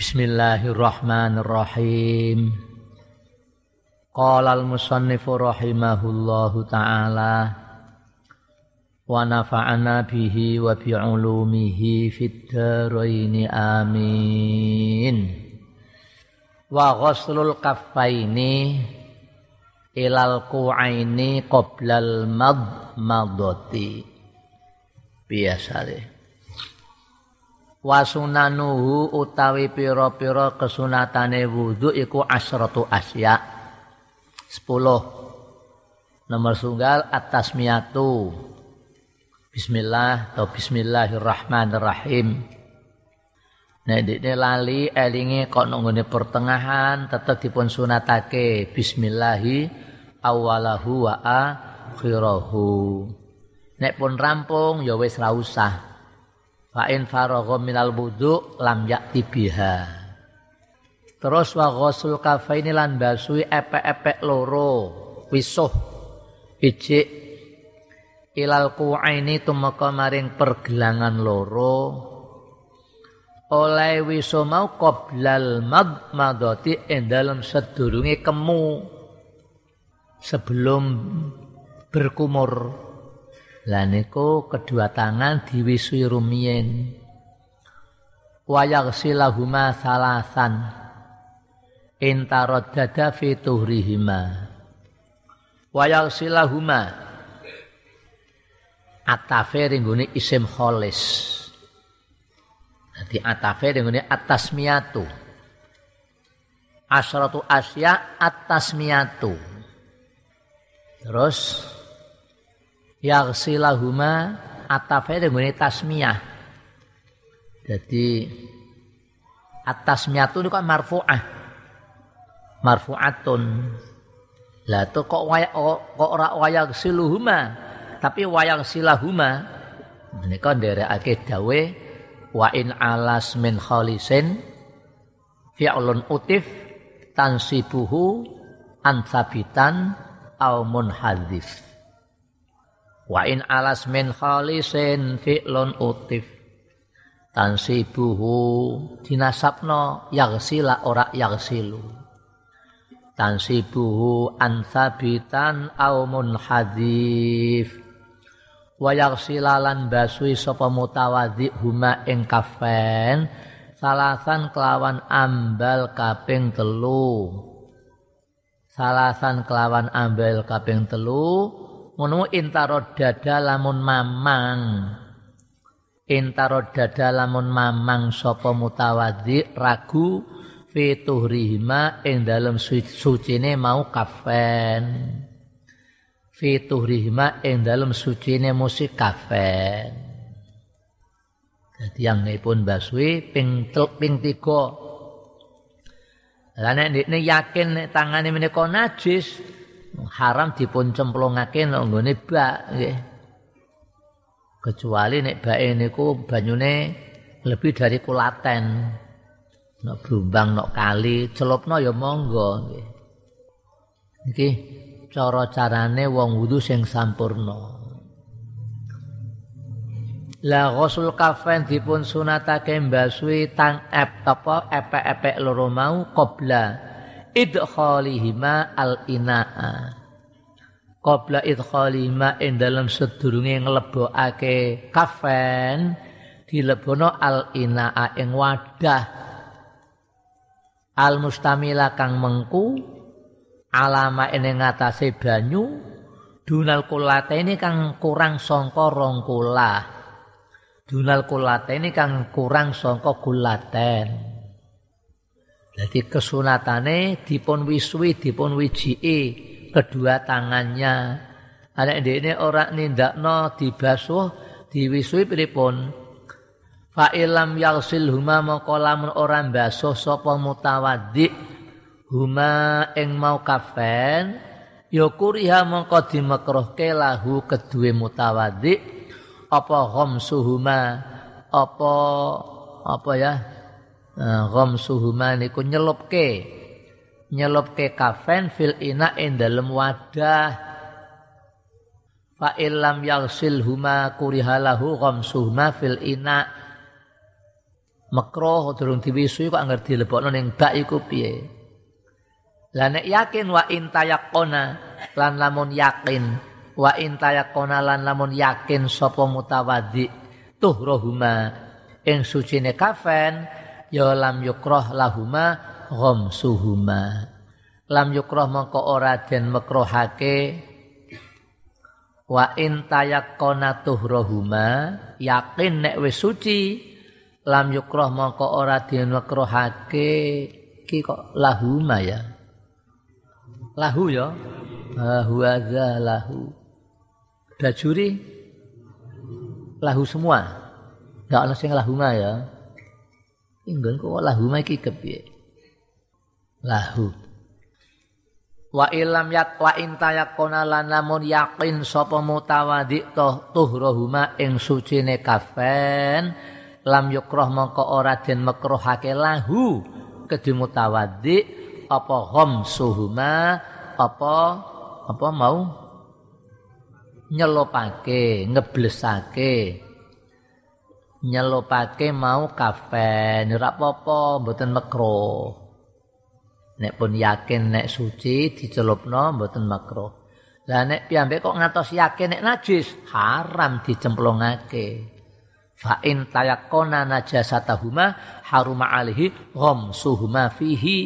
Bismillahirrahmanirrahim. Qala al-musannifu rahimahullahu ta'ala wa nafa'ana bihi wa bi ulumihi fid amin. Wa ghuslul kaffaini ilal qu'aini qoblal madmadati. Biasa deh wasunanuhu utawi pira-pira kesunatane wudu iku asratu asya. 10 nomor sunggal atas miatu Bismillah atau Bismillahirrahmanirrahim. Nek dikne lali elinge kok nunggone pertengahan tetep dipun sunatake. Bismillahi awalahu wa akhirahu. Nek pun rampung ya wis ra. Fa in faragha minal wudu lam yakti biha. Terus wa ghusul kafaini lan basui epek-epek loro. Wisuh. Ijik ilal ku'aini tumeka maring pergelangan loro. Oleh wiso mau qoblal madmadati ing dalem sedurunge kemu sebelum berkumur lah niku kedua tangan diwisui rumiyin. Wayaghsilahuma salasan. Intaraddada fi tuhrihima. Wayaghsilahuma atafe ringgone isim kholis. Jadi atafe ringgone atas miatu. Asratu asya atas miatu. Terus yaghsilahuma atafe dengan tasmiyah. Jadi atasmiyah itu kan marfu'ah. Marfu'atun. Lah itu kok waya, kok ora wayaghsiluhuma tapi wayaghsilahuma menika nderekake dawe wa in alas min khalisin fi'lun utif tansibuhu ansabitan au munhadzif Wa in alas min khalisin fi'lun utif. Tansibuhu dinasabno yagsila ora yagsilu tansibuhu ansabitan au munhadif wa yagsilalan basui sapa mutawadhi huma ing kafen salasan kelawan ambal kaping telu. Salasan kelawan ambal kaping telu ngono intaro dada lamun mamang. Intaro dada lamun mamang sapa mutawaddi ragu fi tuhrihima ing dalem sucine mau kafen. Fi tuhrihima ing dalem sucine musik kafen. Dadi yang pun baswi ping ping 3 Lah nek yakin nek tangane menika najis, haram dipun cemplungake nang nggone bak nggih. Kecuali nek bake niku banyune lebih dari kulaten. Nek blumbang nek kali celupno ya monggo nggih. Iki cara carane wong wudu sing sampurna. La ghusul kafen dipun sunatake mbasui tang ep apa epek-epek loro mau qabla idkhalihima al-ina'a. Qabla idkhalihima ing dalam sedurunge nglebokake kafen dilebono al-ina'a ing wadah. Al-mustamila kang mengku alama ing ngatasé banyu dunal kulate ini kang kurang sangka rong kula. Dunal kulate ini kang kurang sangka kulaten. Jadi kesunatane dipun wiswi, dipun wijiki kedua tangannya. Anak ini orang nindakno dibasuh, diwiswi pripun. Fa ilam yaghsil huma maka lamun ora basuh sapa mutawaddi huma ing mau kafen ya kuriha mongko dimekruhke lahu kedue mutawaddi apa ghamsuhuma apa apa ya ghamsuhuma niku nyelupke. Nyelupke kafen fil ina ing dalem wadah. Fa illam yaghsilhuma kurihalahu ghamsuhuma fil ina. Makruh durung diwisui kok anggere dilebokno ning bak iku piye? Lah nek yakin wa intayaqona lan lamun yakin wa intayaqona lan lamun yakin sapa mutawaddi tuhrohuma. Ing sucine kafen ya lam yukrah lahuma ghamsuhuma lam yukrah mongko ora den makruhake wa in tayaqqana tuhrohuma yakin nek wis suci lam yukrah mongko ora den makruhake iki kok lahuma ya? Lahu ya? Huwa lahu. Bajuri lahu semua? Enggak ana sing lahuma ya inggon kok lahuma iki kepiye lahu. Wa ilam yak wa intayakona lan namun yakin sapa mutawadhi toh tuhrohuma ing sucine kafen lam yukroh mongko ora den makruhake lahu. Kedhi mutawadhi apa suhuma apa apa mau nyelopake ngeblesake nyelopake mau kafen ora apa-apa mboten makruh nek pun yakin nek suci dicelupno mboten makruh. Lah nek piyambak kok ngatos yakin nek najis haram dicemplungake. Fa in tayaqqana najasatahuma haruma alihi ghamsuhuma fihi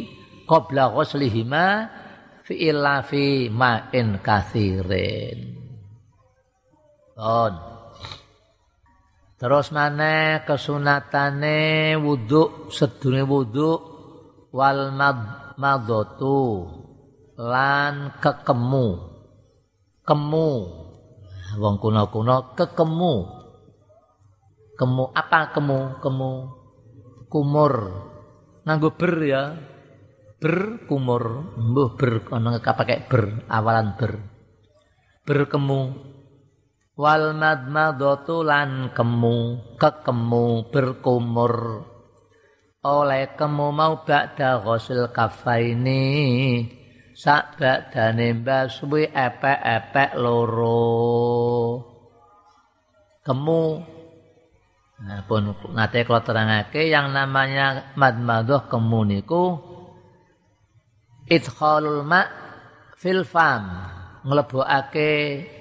qabla ghuslihima fi illa fi ma'in kathirin. On. Terus mana kesunatane wudhu sedune wudhu wal mad lan kekemu. Kemu. Wong kuno-kuno kekemu. Kemu apa kemu? Kemu kumur. Nganggo ber ya. Ber kumur. Mbuh ber ana pakai ber awalan ber. Berkemu wal madmadatu lan kemu kekemu berkumur. Oleh kamu mau ba'da ghusul kafaini sak badane mbasuwi epek-epek loro. Kemu. Nah pun ngate kalau terangake yang namanya madmadah kemu niku idkhalul ma fil fam nglebokake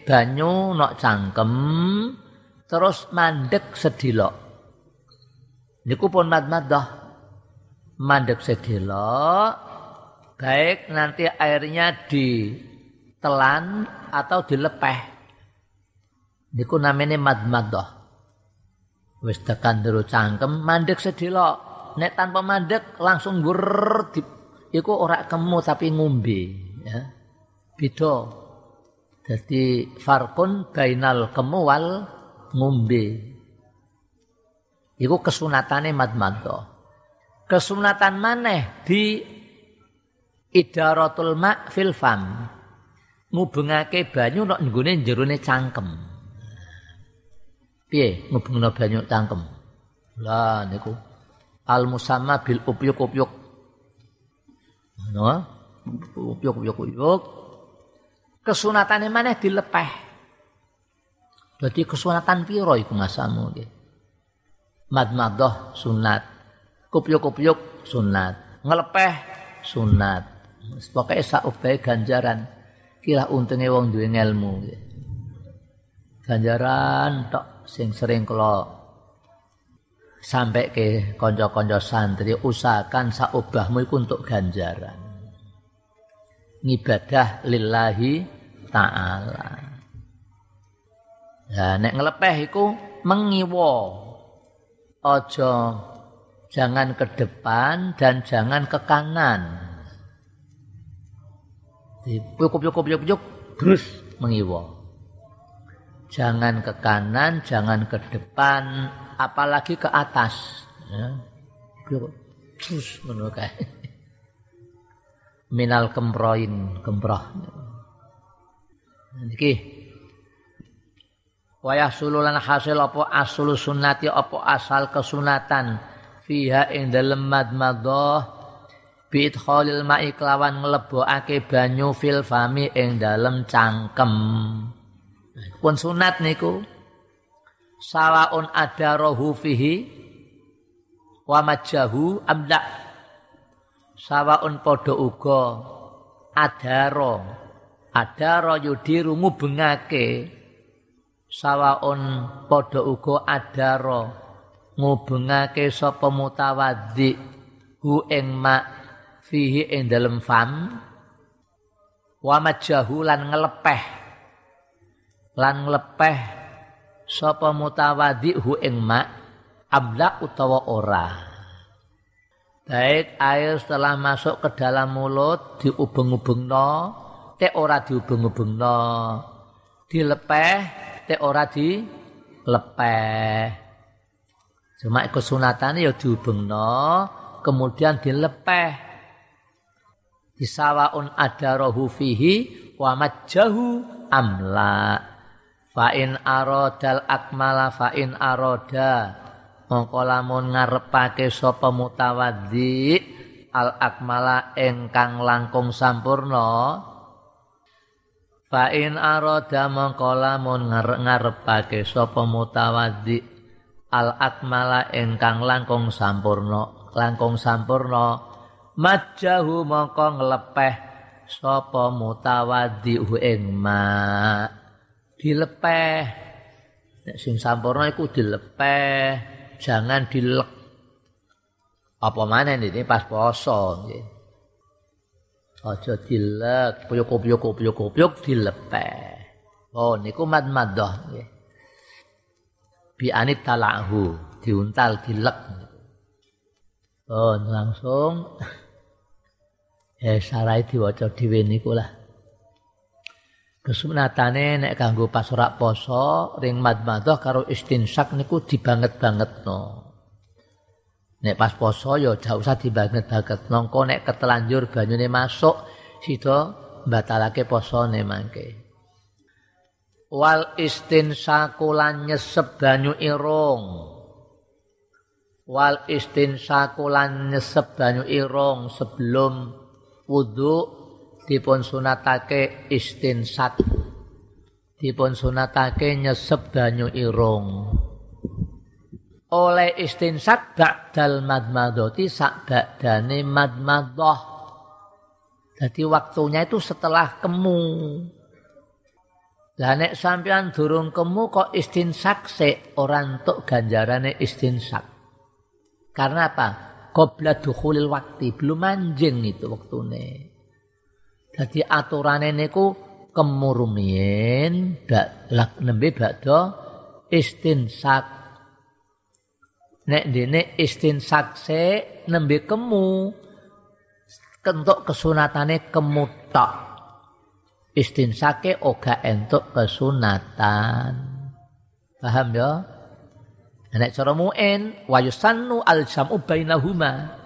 banyu nok cangkem terus mandek sedilok. Niku pun madmadah mandek sedelo baik nanti airnya ditelan atau dilepeh. Niku namanya madmadah wis tekan dulu cangkem mandek sedelo nek tanpa mandek langsung gur iku ora kemu tapi ngombe ya. Beda jadi farkun bainal kemu wal ngombe iku kesunatane madmadah kesunatan maneh di idaratul ma fil fam. Ngubungake banyu nek nggone jerone cangkem. Piye ngubungno banyu cangkem? Lah niku. Al musamma bil upyuk upyuk no upyuk upyuk upyuk kesunatane maneh dilepeh dadi kesunatan piro iku ngasamu nggih sunat Kupyuk-kupyuk sunat. Ngelepeh sunat. Pokoknya saubai ganjaran. Kira untungnya wong duwe ilmu. Ganjaran tok sing sering kalau sampai ke konco-konco santri usahakan saubahmu itu untuk ganjaran. Ngibadah lillahi ta'ala. Ya, nek ngelepeh iku mengiwo. Ojo jangan ke depan dan jangan ke kanan. Yuk yuk yuk yuk terus mengiwo. Jangan ke kanan, jangan ke depan, apalagi ke atas. Ya. Terus menurut Minal kemroin, kemroh. Niki. Wayah sululan hasil apa asul sunnati apa asal kesunatan. Fiha ing dalem madmadah bi idkhalil ma'i kelawan nglebokake banyu fil fami ing dalem cangkem. Pun sunat niku. Sawaun ada rohu fihi wa majahu amla sawaun padha uga adaro adaro yudiru ngubengake sawaun padha uga adaro. Ngubengake sapa mutawaddi. Hu ing ma fihi ing dalem fam wa majahu lan ngelepeh. Lan ngelepeh sapa mutawaddi hu ing ma abla utawa ora. Baik air setelah masuk ke dalam mulut diubeng-ubengno, te ora diubeng-ubengno. Dilepeh, te ora dilepeh. Cuma kesunatan ya diubengno, kemudian dilepeh. Disawaun adarahu fihi wa majjahu amla. Fa'in arodal akmala fa'in aroda mongko lamun ngarepake sapa mutawaddi al akmala ingkang langkung sampurna fa in arada mongko lamun ngarepake sapa mutawaddi al akmala ingkang langkung sampurna langkung sampurna. Majahu mongko nglepeh sapa mutawaddi ing ma. Dilepeh. Nek sing sampurna iku dilepeh. Jangan dilek. Apa mana ini? Pas poso nggih aja dilek puyuk puyuk puyuk puyuk dilepeh oh niku mad madah nggih. Bi anit talahu diuntal dilek. Oh langsung. Eh sarai diwaca dhewe niku lah. Kesunatane nek kanggo pas ora poso ring madmadah karo istinsak niku dibanget-bangetno. Nek pas poso ya jauh usah dibanget-banget. Nongko nek ketelanjur banyune masuk sida batalake posone mangke. Wal istinsaku lan nyesep banyu irung. Wal istinsaku lan nyesep banyu irung sebelum wudhu dipun sunatake istinsak dipun sunatake nyesep banyu irung oleh istinsak ba'dal madmadoti sak ba'dane madmadah jadi waktunya itu setelah kemu. Lah nek sampean durung kemu kok istinsak se orang untuk ganjarane istinsak karena apa? Qabla dukhulil waktu belum anjing itu waktune. Jadi aturane niku kemurumien bak nembe bakdo istinsak. Nek dene istinsak se nembe kemu kentuk kesunatane kemutok. Istinsake oga entuk kesunatan. Paham ya? Nek cara muin wa yusannu al jam'u bainahuma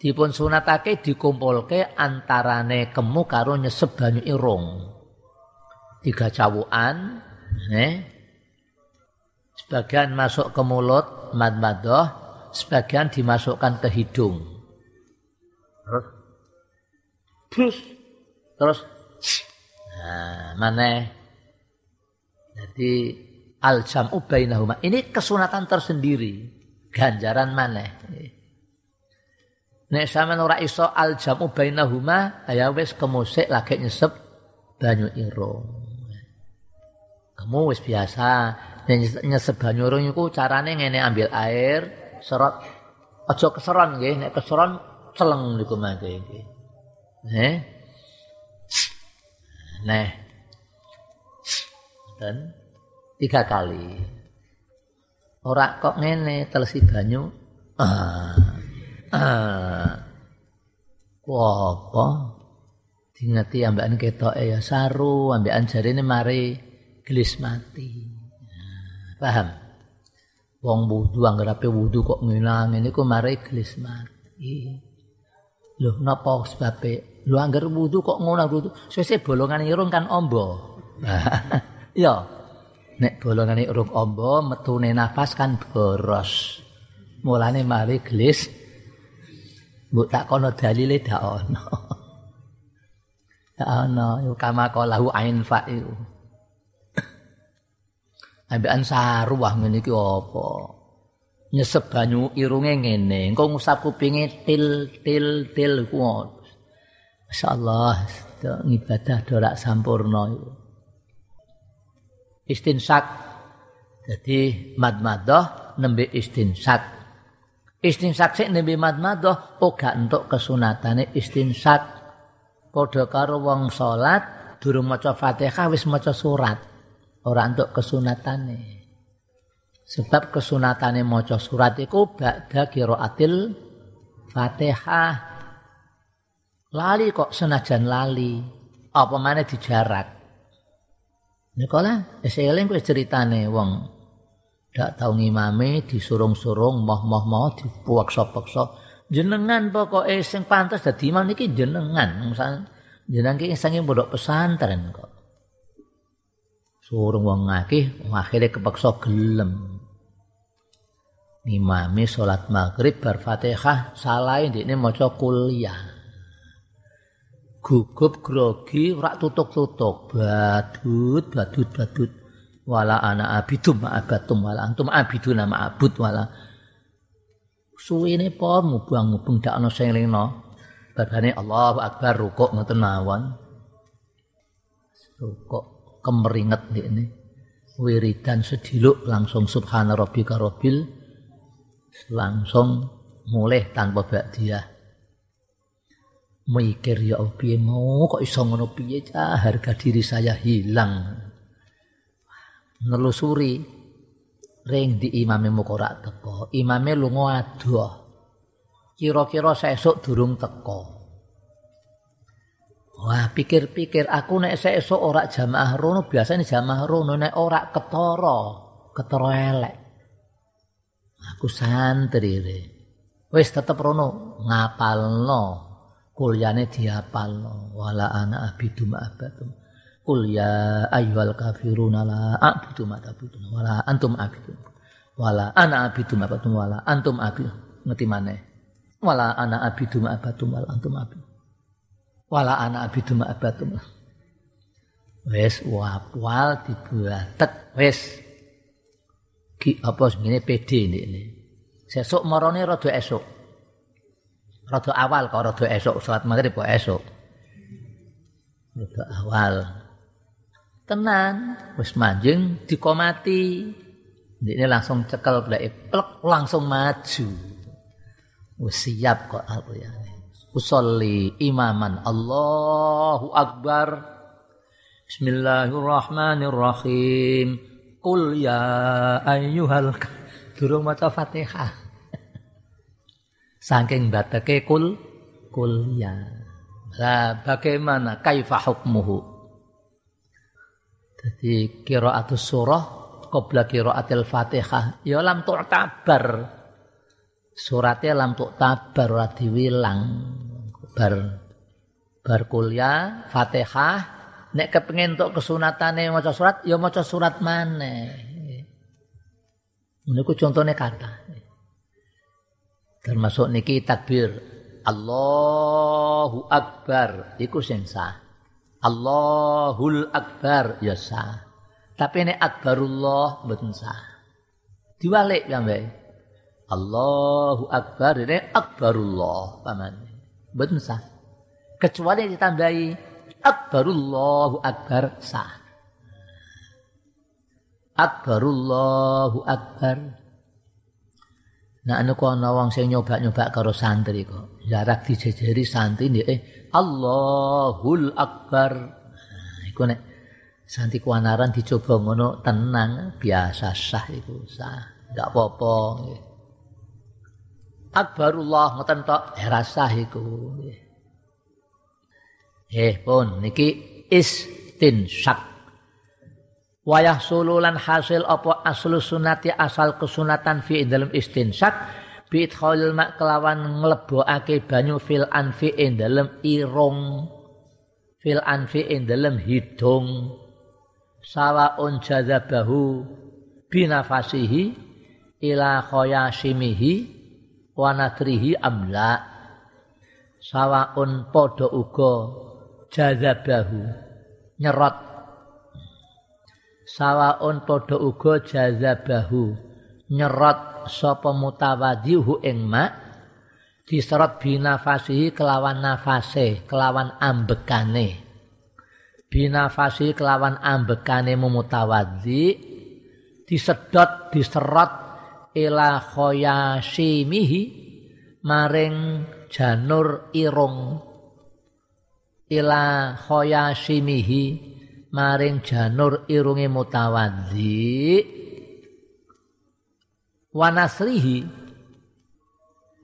dipun sunatake dikumpulke antarane kemu karo nyesep banyu irung. Tiga cawuan, ne? Sebagian masuk ke mulut madmadah, sebagian dimasukkan ke hidung. Terus? Terus? Terus? Nah, mana? Jadi al jam'u bainahuma. Ini kesunatan tersendiri. Ganjaran mana? Nek sampean ora iso al jamu bainahuma, ya wis kemusik lagi nyesep banyu irung. Kamu wis biasa nyesep banyu irung iku carane ngene ambil air, serot aja keseron nggih, nek keseron celeng niku mangke nggih. Neh. Dan tiga kali. Ora kok ngene telesi banyu. Ah. Ah. apa? Dingeti ambekan ketoke ya saru, ambekan jarine mari gelis mati. Paham? Wong wudu anggere ape wudu kok ngilang ini kok mari gelis mati. Lho napa sebabe? Lho anggere wudu kok ngono wudu. Sese bolongan irung kan ombo. ya. Nek bolongan irung ombo metune nafas kan boros. Mulane mari gelis Mbok tak kono dalile dak ono. Dak ono kama qalahu ain fa iku. Ambekan saruah ngene iki apa? nyesep banyu irunge ngene. Engko ngusap kupinge til til til ku masyaallah ngibadah dorak sampurna iku. Istinsak. Jadi madmadah nembe istinsak. Istinsak sik nembe madmadah ora entuk kesunatane istinsak. Padha karo wong salat durung maca Fatihah wis maca surat ora entuk kesunatane Sebab kesunatane maca surat iku ba'da qiraatil Fatihah. Lali kok senajan lali. Apa mana dijarak. Nikola, eseling kuwi ceritane wong dak tau ngimami disurung-surung moh-moh-moh dipuwaksa-paksa. Jenengan pokoke sing pantes dadi imam niki jenengan. Misal jenengan ki sange pondok pesantren kok. Surung wong ngakeh akhirnya kepaksa gelem. Imami sholat maghrib bar fatihah salah ini maca kuliah. Gugup grogi rak tutuk-tutuk. Badut badut badut. Wala ana abidum abatum wala antum abiduna abud wala. Suwene po mubang-mubeng dak ana sing lingno babane Allahu akbar rukuk ngoten mawon. Rukuk kemeringet ini. Wiridan sediluk langsung subhana rabbika rabbil langsung mulai tanpa ba'diyah mikir ya piye mau? Kok iso ngono piye harga diri saya hilang. Nelusuri ring di imame mukora teko? Imame lunga adoh. Kira-kira sesuk durung teko Wah, pikir-pikir aku nek sesuk ora jamaah rono biasanya jamaah rono nek ora ketara, ketara elek. Aku santri re. Wis tetep rono ngapalno. Kuliane diapalno. Wala ana abidu ma'abatum. Qul ya ayyuhal kafiruna la a'budu ma wala antum abidun. Wala ana abidu ma'abatum wala antum abidu. Ngerti mana? Wala ana abidu ma'abatum wala antum abidu. Wala ana abidu ma'abatum. Wes wapwal dibuatek wes ki apa ngene PD ini. Sesuk marane rada esuk. Rada awal kok rada esuk salat maghrib kok esuk. Rada awal. Tenan wis manjing dikomati. Ini langsung cekel blek plek langsung maju. Wis siap kok aku ya. Usolli imaman Allahu Akbar. Bismillahirrahmanirrahim. Qul ya ayyuhal durung maca Fatihah. Saking batake kul kul ya. Lah bagaimana kaifa hukmuhu? Jadi qiraatus surah qabla qiraatil Fatihah ya lam tu'tabar. Suratnya lam tu'tabar ora. Bar bar kuliah Fatihah. Nek kepengin untuk kesunatane maca surat ya maca surat maneh. Niku contone kata. Termasuk niki takbir Allahu akbar. Iku sing Allahul akbar. Ya sah. Tapi nek akbarullah mboten sah. Diwalik ya mbak Allahu akbar ini akbarullah paman mboten sah kecuali ditambahi akbarullahu akbar sah. Akbarullahu akbar. Nah anu kok ana wong sing nyoba-nyoba karo santri kok. Jarak dijejeri santri nih eh Allahul akbar. Nah, iku nek santri kuanaran dicoba ngono tenang biasa sah iku sah. Enggak apa-apa Akbarullah ngoten tok era sah iku. Eh pun niki istinsyak. Wayah sululan hasil apa aslu sunati asal kesunatan fi dalam istinsyak bi idkhalil mak kelawan nglebokake banyu fil anfi ing dalam irung fil anfi ing dalam hidung sawaun jazabahu binafasihi ila khayasimihi wa natrihi amla. Sawaun padha uga jazabahu nyerot sawaun padha uga jazabahu nyerot sapa mutawaddihu ing ma diserot binafasihi kelawan nafase kelawan ambekane. Binafasi kelawan ambekane mutawaddi disedot diserot ila khoyasimihi maring janur irung. Ila khoyasimihi maring janur irunge mutawaddi wanasrihi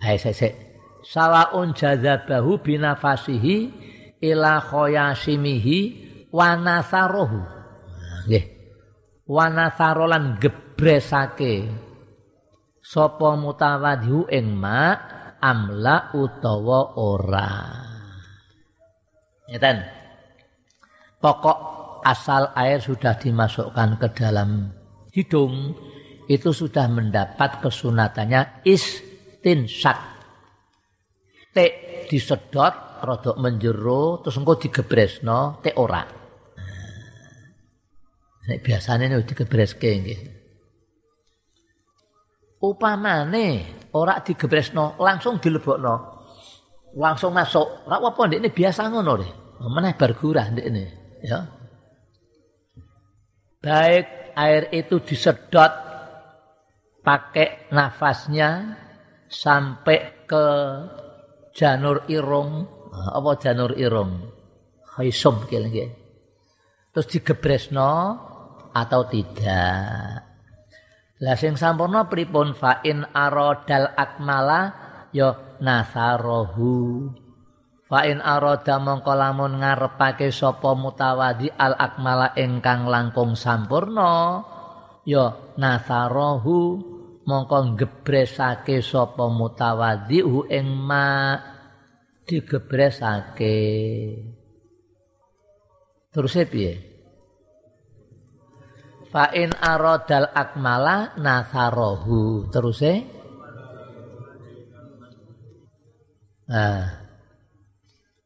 hai sesek sawaun jazabahu binafasihi ila khoyasimihi wanasarohu nggih. Wanasarolan gebresake sapa mutawadhiu ing ma amla utawa ora. Ngeten? Pokok asal air sudah dimasukkan ke dalam hidung itu sudah mendapat kesunatannya istinsyak. T disedot rodok menjero terus engko digebresno T ora. Nek biasane digebreske nggih. Upamane ora digebresno langsung dilebokno. Langsung masuk. Ora apa ndekne biasa ngono deh. Meneh bar gurah ndekne, ya. Baik air itu disedot pakai nafasnya sampai ke janur irung apa janur irung khaisum kira terus digebresno atau tidak. Lah sing sampurna pripun fa in aradal akmala ya nasarohu. Fa in arada mongko lamun ngarepake sapa mutawadi al akmala ingkang langkung sampurna ya nasarohu mongko gebresake sapa mutawadi hu ing ma digebresake. Terus piye? Fa in aradal akmala nasarohu. Terus eh ah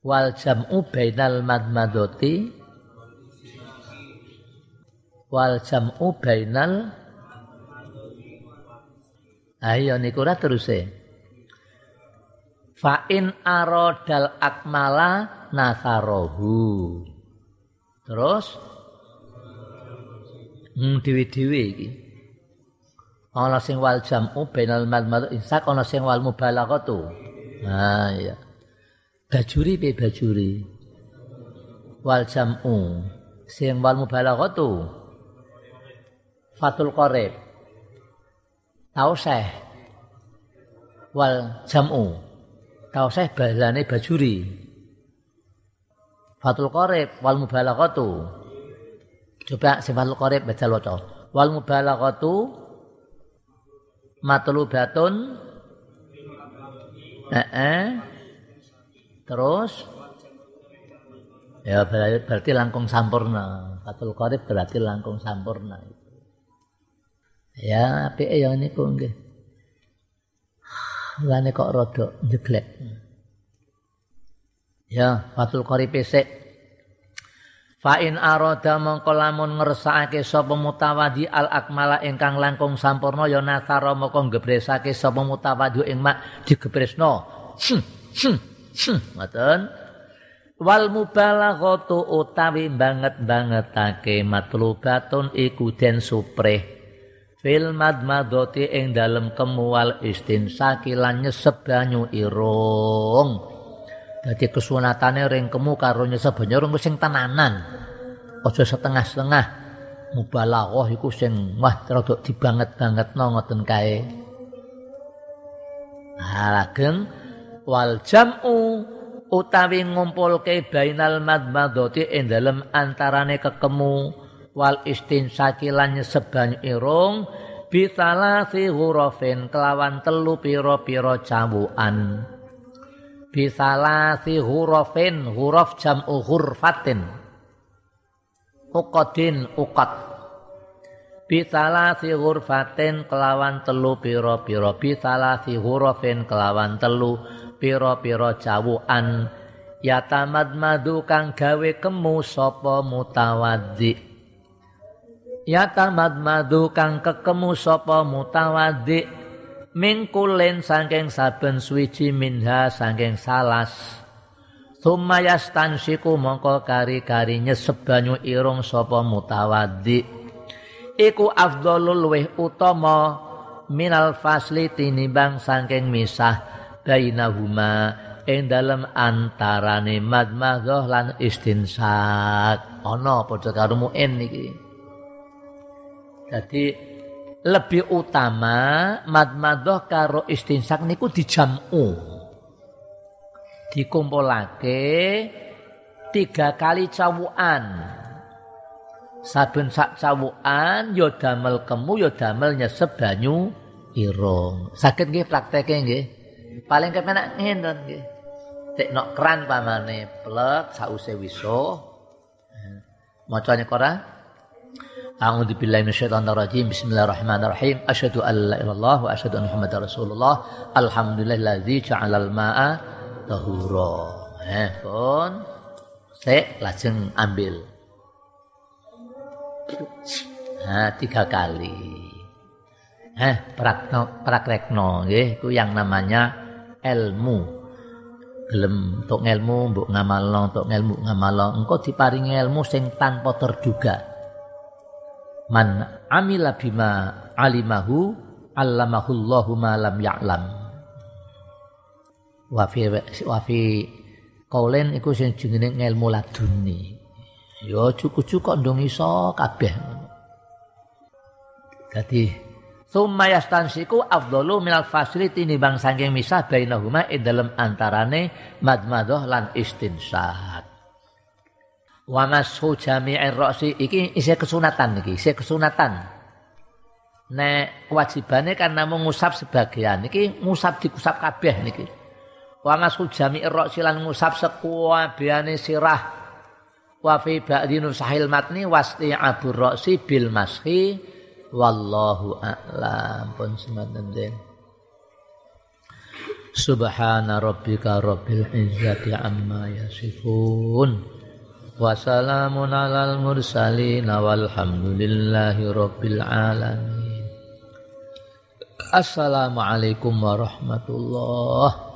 wal jam'u bainal madmadoti. Wal jam'u bainal ayo niku ora terus eh fa in aradal akmala nasarohu. Terus Hmm dhewe-dhewe iki. Ana sing wal jam'u bainal madmad insak ana sing wal mubalaghatu. Nah iya. Bajuri pe bajuri. Wal jam'u sing wal mubalaghatu. Fatul qarib. Tauseh. Wal jam'u. Tauseh balane bajuri. Fatul qarib wal mubalaghatu. Coba sifatul qarib baca loco. Wal mubalaghatu matlubatun eh, eh. Terus ya berarti langkung sampurna. Fatul qarib berarti langkung sampurna. Ya, api ya niku nggih. Lane kok rada njeglek. Ya, fatul qarib pesek Fa in arada mongko lamun ngersakake sapa mutawadi al akmala ingkang langkung sampurna ya nasara mongko ngebresake sapa mutawadi ing mak digebresno. Hmm, hmm, hmm. Ngoten. Wal mubalaghatu utawi banget-bangetake matlubatun iku den supreh. Fil madmadoti ing dalem kemual istinsaki lan nyesep banyu irung. Dadi kesunatane ringkemu karo nyesep banyu rung sing tenanan. Aja setengah-setengah. Mubalaghah iku sing wah rada dibanget-bangetno ngoten kae. Lageng wal jam'u utawi ngumpulke bainal madmadati ing dalem antarane kekemu wal istinsaki lan nyesep banyu irung bisalasi hurufin kelawan telu pira-pira cawukan. Bisalasi hurufin huruf jam'u hurfatin. Uqadin uqad. Bisalasi hurfatin kelawan telu pira-pira. Bisalasi hurufin kelawan telu pira-pira jawuan. Yatamad madu kang gawe kemu sapa Ya tamad madu kang kekemu sapa mutawaddi mingkulen saking saben suwiji minha saking salas. Sumayas tansiku mongko kari-kari nyesep banyu irung sapa mutawaddi. Iku afdhalul luweh utama minal fasli tinimbang saking misah bainahuma ing dalem antarane madmadzah lan istinsak. Ana padha karo muin iki jadi lebih utama madmadzah karo istinsak niku dijamu. Dikumpulake tiga kali cawuan saben sak cawuan ya damel kemu ya damel nyesep banyu irung. Saged nggih prakteke nggih. Paling kepenak ngenten nggih. Teknok keran pamane plek sause wiso macane kora A'udzu billahi minasyaitonir rajim. Bismillahirrahmanirrahim. Asyhadu an la ilaha wa asyhadu anna Muhammadar Rasulullah. Alhamdulillahilladzi ja'alal ma'a tahura. Eh, pun sik lajeng ambil. Nah, tiga kali. Eh, prakno, prakrekno nggih, itu yang namanya ilmu gelem untuk ngelmu mbok ngamalno untuk ngelmu ngamalno engko diparingi ilmu sing tanpa terduga man amila bima alimahu allamahullahu ma lam ya'lam. Wa fi wa fi kaulen iku sing jenenge ngelmu laduni. Ya cukup-cukup ndong iso kabeh. Dadi Summa yastansiku afdalu minal fasli tinimbang saking misah bainahuma ing dalem antarane madmadah lan istinsak. Wa mashu jami'ir ra'si iki isih kesunatan iki, isih kesunatan. Nek kewajibane kan namung ngusap sebagian iki ngusap dikusap kabeh niki. Wa mashu jami'ir ra'si lan ngusap sekuabehane sirah. Wa fi nusahil matni wasti abur ra'si bil mashi wallahu a'lam pun semanten Subhana rabbika rabbil izzati amma yasifun wa salamun alal mursalin walhamdulillahi rabbil alamin. Assalamualaikum warahmatullahi